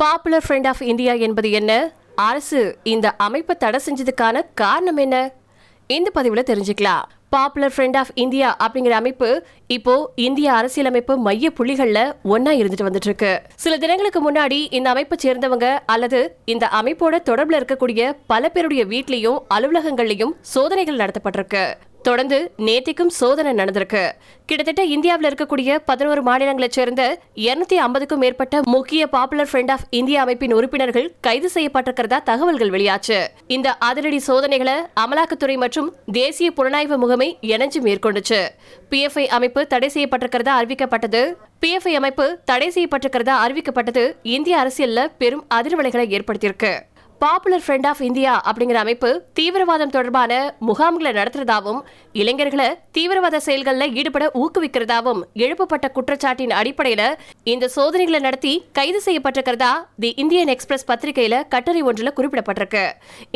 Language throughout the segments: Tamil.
பாப்புலர் ஃப்ரெண்ட் ஆஃப் இந்தியா என்பது என்ன? அரசு இந்த அமைப்பை தடை செஞ்சதுக்கான காரணம் என்ன? இந்த பதிவில் தெரிஞ்சுக்கலாம். பாப்புலர் ஃப்ரெண்ட் ஆஃப் இந்தியா அப்படிங்கிற அமைப்பு இப்போ இந்திய அரசியலமைப்பு மைய புள்ளிகள்ல ஒன்னா இருந்துட்டு வந்துட்டு இருக்கு சில தினங்களுக்கு முன்னாடி இந்த அமைப்பை சேர்ந்தவங்க அல்லது இந்த அமைப்போட தொடர்புல இருக்கக்கூடிய பல பேருடைய வீட்லயும் அலுவலகங்கள்லயும் சோதனைகள் நடத்தப்பட்டிருக்கு. தொடர்ந்து நேத்திக்கும் சோதனை நடந்திருக்கு. கிட்டத்தட்ட இந்தியாவில் இருக்கக்கூடிய பதினோரு மாநிலங்களைச் சேர்ந்த இருநூத்தி ஐம்பதுக்கும் மேற்பட்ட முக்கிய பாப்புலர் ஃப்ரண்ட் ஆஃப் இந்தியா அமைப்பின் உறுப்பினர்கள் கைது செய்யப்பட்டிருக்கிறதா தகவல்கள் வெளியாச்சு. இந்த அதிரடி சோதனைகளை அமலாக்கத்துறை மற்றும் தேசிய புலனாய்வு முகமை இணைஞ்சு மேற்கொண்டுச்சு. பிஎஃப்ஐ அமைப்பு தடை செய்யப்பட்டிருக்கிறதா அறிவிக்கப்பட்டது. பிஎஃப்ஐ அமைப்பு தடை செய்யப்பட்டிருக்கிறதா அறிவிக்கப்பட்டது. இந்திய அரசியல்ல பெரும் அதிர்வலைகளை ஏற்படுத்தியிருக்கு. பாப்புலர் ஃப்ரெண்ட் ஆஃப் இந்தியா அப்படிங்கிற அமைப்பு தீவிரவாதம் தொடர்பான முகாம்களை நடத்துறதாவும் இளைஞர்களை தீவிரவாத செயல்களில் ஈடுபட ஊக்குவிக்கிறதாவும் எழுப்பப்பட்ட குற்றச்சாட்டின் அடிப்படையில் இந்த சோதனைகளை நடத்தி கைது செய்யப்பட்டிருக்கிறதா தி இந்தியன் எக்ஸ்பிரஸ் பத்திரிகையில கட்டுரை ஒன்றில் குறிப்பிடப்பட்டிருக்கு.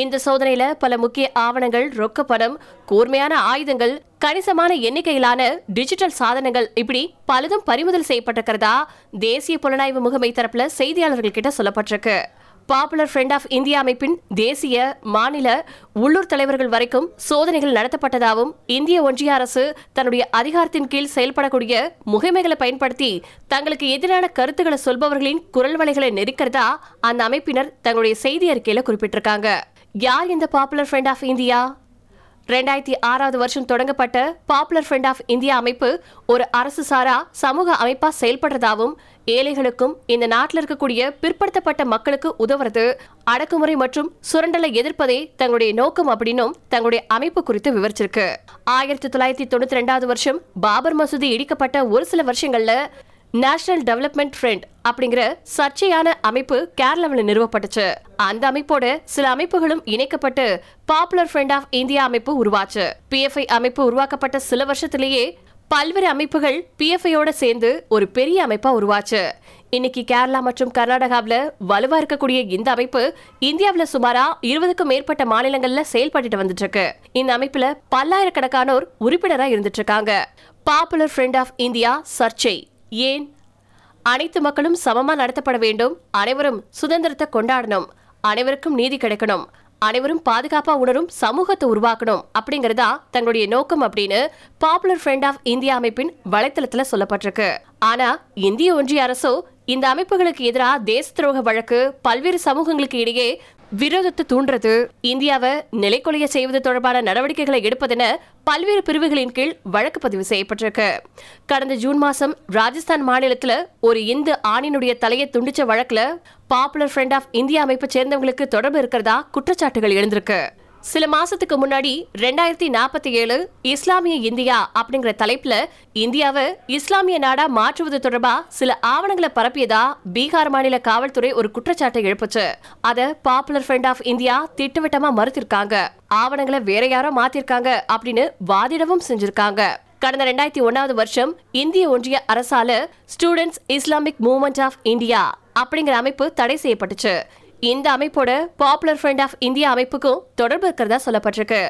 இந்த சோதனையில பல முக்கிய ஆவணங்கள் ரொக்க பணம் கூர்மையான ஆயுதங்கள் கணிசமான எண்ணிக்கையிலான டிஜிட்டல் சாதனங்கள் இப்படி பலதும் பறிமுதல் செய்யப்பட்டிருக்கிறதா தேசிய புலனாய்வு முகமை தரப்புல செய்தியாளர்கள் கிட்ட சொல்லப்பட்டிருக்கு. பாப்புலர் ஃப்ரெண்ட் ஆஃப் இந்தியா அமைப்பின் தேசிய மாநில உள்ளூர் தலைவர்கள் வரைக்கும் சோதனைகள் நடத்தப்பட்டதாகவும் இந்திய ஒன்றிய அரசு தன்னுடைய அதிகாரத்தின் கீழ் செயல்படக்கூடிய முகமைகளை பயன்படுத்தி தங்களுக்கு எதிரான கருத்துக்களை சொல்பவர்களின் குரல் வலைகளை நெருக்கிறதா அந்த அமைப்பினர் தங்களுடைய செய்தி அறிக்கையில் குறிப்பிட்டிருக்காங்க. யார் இந்த பாப்புலர் ஃப்ரெண்ட் ஆஃப் இந்தியா? ரெண்டாயிரத்தி ஆறாவது வருஷம் தொடங்கப்பட்ட பாப்புலர் ஃப்ரெண்ட் ஆஃப் இந்தியா அமைப்பு ஒரு அரசு சாரா சமூக அமைப்பா செயல்படுறதாவும் ஏழைகளுக்கும் இந்த நாட்டில் இருக்கக்கூடிய பிற்படுத்தப்பட்ட மக்களுக்கு உதவுறது அடக்குமுறை மற்றும் சுரண்டலை எதிர்ப்பதே தங்களுடைய நோக்கம் அப்படின்னும் தங்களுடைய அமைப்பு குறித்து விவரிச்சிருக்கு. ஆயிரத்தி தொள்ளாயிரத்தி தொண்ணூத்தி ரெண்டாவது வருஷம் பாபர் மசூதி இடிக்கப்பட்ட ஒரு சில வருஷங்கள்ல நேஷனல் டெவலப்மெண்ட் ஃப்ரண்ட் அப்படிங்கிற சர்ச்சையான அமைப்பு கேரளாவில் நிறுவப்பட்டுச்சு. அந்த அமைப்போட சில அமைப்புகளும் இணைக்கப்பட்டு பாப்புலர் ஃப்ரெண்ட் ஆஃப் இந்தியா அமைப்பு உருவாச்சு. பிஎஃப்ஐ அமைப்பு உருவாக்கப்பட்ட சில வருஷத்திலேயே பல்வேறு அமைப்புகள் பிஎஃப்ஐயோட சேர்ந்து ஒரு பெரிய அமைப்பா உருவாச்சு. இன்னைக்கு கேரளா மற்றும் கர்நாடகாவில் வலுவா இருக்கக்கூடிய இந்த அமைப்பு இந்தியாவில் சுமாரா இருபதுக்கும் மேற்பட்ட மாநிலங்கள்ல செயல்பட்டு வந்துட்டு இருக்கு இந்த அமைப்புல பல்லாயிரக்கணக்கானோர் உறுப்பினரா இருந்துட்டு இருக்காங்க பாப்புலர் ஃப்ரெண்ட் ஆஃப் இந்தியா சர்ச்சை ஏன்? அனைத்து மக்களும் சமமா நடத்தப்பட வேண்டும். அனைவரும் சுதந்திரத்தை கொண்டாடணும். அனைவருக்கும் நீதி கிடைக்கணும். அனைவரும் பாதுகாப்பா உணரும் சமூகத்தை உருவாக்கணும் அப்படிங்கறதா தங்களுடைய நோக்கம் அப்படின்னு பாப்புலர் ஃப்ரெண்ட் ஆஃப் இந்தியா அமைப்பின் வலைத்தளத்துல சொல்லப்பட்டிருக்கு. ஆனா இந்திய ஒன்றிய அரசோ இந்த அமைப்புகளுக்கு எதிராக தேச துரோக வழக்கு பல்வேறு சமூகங்களுக்கு இடையே விரோதத்தை தூண்டுறது இந்தியாவை நிலைக்குலைய செய்வது தொடர்பான நடவடிக்கைகளை எடுப்பதென பல்வேறு பிரிவுகளின் கீழ் வழக்கு பதிவு செய்யப்பட்டிருக்கு. கடந்த ஜூன் மாசம் ராஜஸ்தான் மாநிலத்தில் ஒரு இந்து ஆணினுடைய தலையை துண்டிச்ச வழக்கில் பாப்புலர் ஃப்ரெண்ட் ஆஃப் இந்தியா அமைப்பை சேர்ந்தவங்களுக்கு தொடர்பு இருக்கிறதா குற்றச்சாட்டுகள் எழுந்திருக்கு. சில மாசத்துக்கு முன்னாடி ரெண்டாயிரத்தி நாற்பத்தி ஏழு இஸ்லாமிய இந்தியா அப்படிங்கிற தலைப்புல இந்தியாவை இஸ்லாமிய நாடா மாற்றுவது தொடர்பா சில ஆவணங்களை பரப்பியதா பீகார் மாநில காவல்துறை ஒரு குற்றச்சாட்டை எழுப்புச்சு. அத பாப்புலர் ஃப்ரண்ட் ஆஃப் இந்தியா திட்டவட்டமா மறுத்திருக்காங்க. ஆவணங்களை வேற யாரோ மாத்திருக்காங்க அப்படின்னு வாதிடவும் செஞ்சிருக்காங்க. கடந்த ரெண்டாயிரத்தி ஒன்னாவது வருஷம் இந்திய ஒன்றிய அரசால students Islamic movement of India அப்படிங்கிற அமைப்பு தடை செய்யப்பட்டுச்சு. இந்த அமைப்போட பாப்புலர் ஃப்ரண்ட் ஆஃப் இந்தியா அமைப்புக்கும் தொடர்பு இருக்கிறதா சொல்லப்பட்டிருக்கு.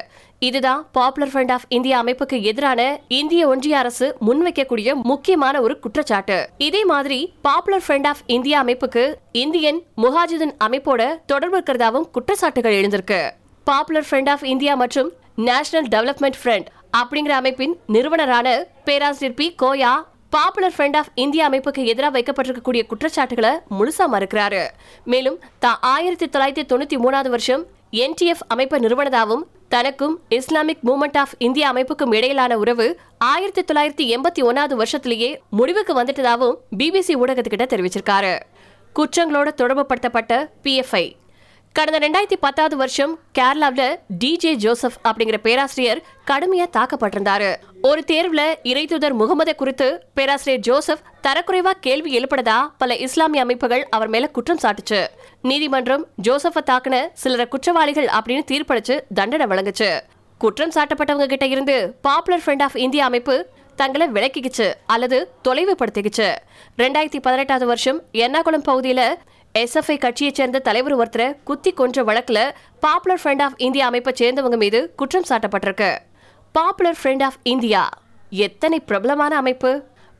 இதுதான் பாப்புலர் ஃப்ரண்ட் ஆஃப் இந்தியா அமைப்புக்கு எதிரான இந்திய ஒன்றிய அரசு முன்வைக்கக்கூடிய முக்கியமான ஒரு குற்றச்சாட்டு. இதே மாதிரி பாப்புலர் ஃப்ரண்ட் ஆஃப் இந்தியா அமைப்புக்கு இந்தியன் முஹாஜிதன் அமைப்போட தொடர்பு இருக்கிறதாவும் குற்றச்சாட்டுகள் எழுந்திருக்கு. பாப்புலர் ஃப்ரண்ட் ஆஃப் இந்தியா மற்றும் நேஷனல் டெவலப்மெண்ட் ஃப்ரண்ட் அப்படிங்கிற அமைப்பின் நிறுவனரான பேராசிரியர் P Koya popular front of India அமைப்புக்கு எதிராக வைக்கப்பட்டிருக்கக்கூடிய குற்றச்சாட்டுகளை முழுசா மறுக்கிறாரு. மேலும் தான் ஆயிரத்தி தொள்ளாயிரத்தி தொண்ணூத்தி மூணாவது வருஷம் என்டிஎஃப் அமைப்பை நிறுவனதாகவும் தனக்கும் இஸ்லாமிக் மூமெண்ட் ஆஃப் இந்தியா அமைப்புக்கும் இடையிலான உறவு ஆயிரத்தி தொள்ளாயிரத்தி எண்பத்தி ஒன்னாவது வருஷத்திலேயே முடிவுக்கு வந்துட்டதாகவும் பிபிசி ஊடகத்துக்கிட்ட தெரிவிச்சிருக்காரு. குற்றங்களோட தொடர்புபடுத்தப்பட்ட பிஎஃப்ஐ கடந்த ரெண்டாயிரத்தி பத்தாவது வருஷம் கேரளாவில் டிஜே ஜோசப் அப்படிங்கிற பேராசிரியர் கடுமையாக தாக்கப்பட்டிருந்தாரு. ஒரு தேர்வுல இறைத்துதர் முகமது குறித்து பேராசிரியர் ஜோசப் தரக்குறைவா கேள்வி எழுப்பினதா பல இஸ்லாமிய அமைப்புகள் அவர் மேல குற்றம் சாட்டுச்சு. நீதிமன்றம் ஜோசப்பை தாக்குன சிலரை குற்றவாளிகள் அப்படின்னு தீர்ப்பளிச்சு தண்டனை வழங்குச்சு. குற்றம் சாட்டப்பட்டவங்க கிட்ட இருந்து பாப்புலர் ஃப்ரெண்ட் ஆஃப் இந்தியா அமைப்பு தங்களை விலக்கிக்கிச்சு அல்லது தொலைவுபடுத்திக்கிச்சு. ரெண்டாயிரத்தி பதினெட்டாவது வருஷம் எர்ணாகுளம் பகுதியில எஸ்எஃப்ஐ கட்சியைச் சேர்ந்த தலைவர் ஒருத்தரை குத்தி கொன்ற வழக்குல பாப்புலர் ஃப்ரெண்ட் ஆஃப் இந்தியா அமைப்பை சேர்ந்தவங்க மீது குற்றம் சாட்டப்பட்டிருக்கு. பாப்புலர் ஃப்ரெண்ட் ஆஃப் இந்தியா எத்தனை பிரபலமான அமைப்பு?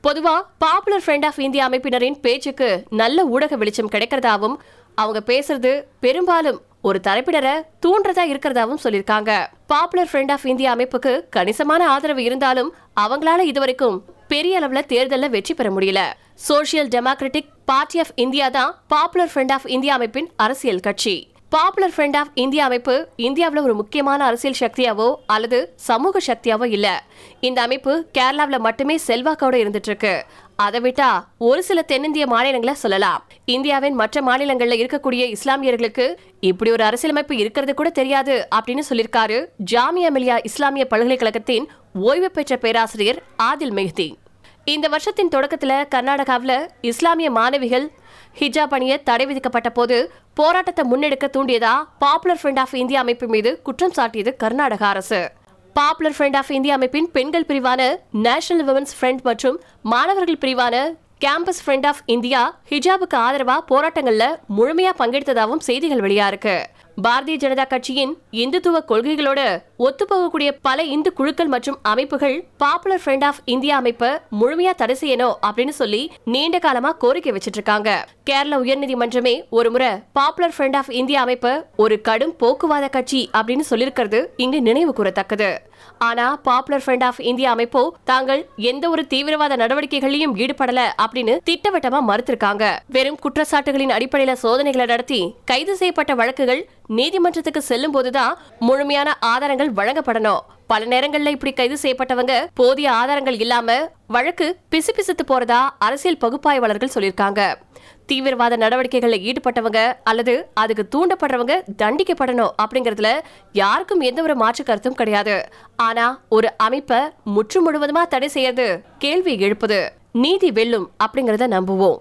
பொதுவா பாப்புலர் ஃப்ரெண்ட் ஆஃப் இந்தியா அமைப்பினரின் பேச்சுக்கு நல்ல ஊடக வெளிச்சம் கிடைக்கிறதாவும் அவங்க பேசுறது பெரும்பாலும் ஒரு தரப்பினரை தூண்டுறதா இருக்கிறதாவும் சொல்லியிருக்காங்க. பாப்புலர் ஃப்ரெண்ட் ஆஃப் இந்தியா அமைப்புக்கு கணிசமான ஆதரவு இருந்தாலும் அவங்களால இதுவரைக்கும் பெரிய அளவுல தேர்தலில் வெற்றி பெற முடியல. Social democratic party of India தான் பாப்புலர் ஃப்ரெண்ட் ஆஃப் இந்தியா அமைப்பின் அரசியல் கட்சி. பாப்புலர் ஃப்ரெண்ட் ஆஃப் இந்தியா அமைப்பு இந்தியாவில் ஒரு முக்கியமான அரசியல் சக்தியாவோ அல்லது சமூக சக்தியாவோ இல்ல. இந்த அமைப்பு கேரளாவில் மட்டுமே செல்வாக்கோட இருந்துட்டு இருக்கு அதை விட்டா ஒரு சில தென்னிந்திய மாநிலங்களை சொல்லலாம். இந்தியாவின் மற்ற மாநிலங்கள்ல இருக்கக்கூடிய இஸ்லாமியர்களுக்கு இப்படி ஒரு அரசியலமைப்பு இருக்கிறது கூட தெரியாது அப்படின்னு சொல்லியிருக்காரு ஜாமியா மிலியா இஸ்லாமிய பல்கலைக்கழகத்தின் ஓய்வு பெற்ற பேராசிரியர் ஆதில் மெஹ்தி. இந்த வருஷத்தின் தொடக்கத்தில் கர்நாடகாவில் இஸ்லாமிய மாணவிகள் ஹிஜாப் அணிய தடை விதிக்கப்பட்ட போது போராட்டத்தை முன்னெடுக்க தூண்டியதா பாப்புலர் ஃப்ரண்ட் ஆஃப் இந்தியா அமைப்பு மீது குற்றம் சாட்டியது கர்நாடக அரசு. பாப்புலர் ஃப்ரண்ட் ஆஃப் இந்தியா அமைப்பின் பெண்கள் பிரிவான நேஷனல் விமன்ஸ் ஃப்ரண்ட் மற்றும் மாணவர்கள் பிரிவான கேம்பஸ் ஃப்ரண்ட் ஆஃப் இந்தியா ஹிஜாபுக்கு ஆதரவா போராட்டங்களில் முழுமையா பங்கெடுத்ததாகவும் செய்திகள் வெளியா இருக்கு பாரதிய ஜனதா கட்சியின் இந்துத்துவ கொள்கைகளோட ஒத்துப்போகக்கூடிய பல இந்து குழுக்கள் மற்றும் அமைப்புகள் பாப்புலர் ஃப்ரெண்ட் ஆஃப் இந்தியா அமைப்பை முழுமையா தடை செய்யணும் அப்படின்னு சொல்லி நீண்ட காலமா கோரிக்கை வச்சிட்டு இருக்காங்க கேரள உயர்நீதிமன்றமே ஒரு முறை பாப்புலர் ஃப்ரெண்ட் ஆஃப் இந்தியா அமைப்பை ஒரு கடும் போக்குவாத கட்சி அப்படின்னு சொல்லியிருக்கிறது இங்கு நினைவு கூறத்தக்கது. ஆனா பாப்புலர் ஃப்ரண்ட் ஆஃப் இந்தியா அமைப்போ தாங்கள் எந்த ஒரு தீவிரவாத நடவடிக்கைகளையும் ஈடுபடல அப்படின்னு திட்டவட்டமா மறுத்திருக்காங்க. வெறும் குற்றச்சாட்டுகளின் அடிப்படையில சோதனைகளை நடத்தி கைது செய்யப்பட்ட வழக்குகள் நீதிமன்றத்துக்கு செல்லும் போதுதான் முழுமையான ஆதாரங்கள் வழங்கப்படணும். பல நேரங்கள்ல இப்படி கைது செய்யப்பட்டவங்க போதிய ஆதாரங்கள் இல்லாம வழக்கு பிசுபிசுத்து போறதா அரசியல் பகுப்பாய்வாளர்கள் சொல்லியிருக்காங்க. தீவிரவாத நடவடிக்கைகளில் ஈடுபட்டவங்க அல்லது அதுக்கு தூண்டப்படுறவங்க தண்டிக்கப்படணும் அப்படிங்கறதுல யாருக்கும் எந்த ஒரு மாற்று கருத்தும் கிடையாது. ஆனா ஒரு அமைப்பை முற்று முழுவதுமா தடை செய்யறது கேள்வி எழுப்புது. நீதி வெல்லும் அப்படிங்கறத நம்புவோம்.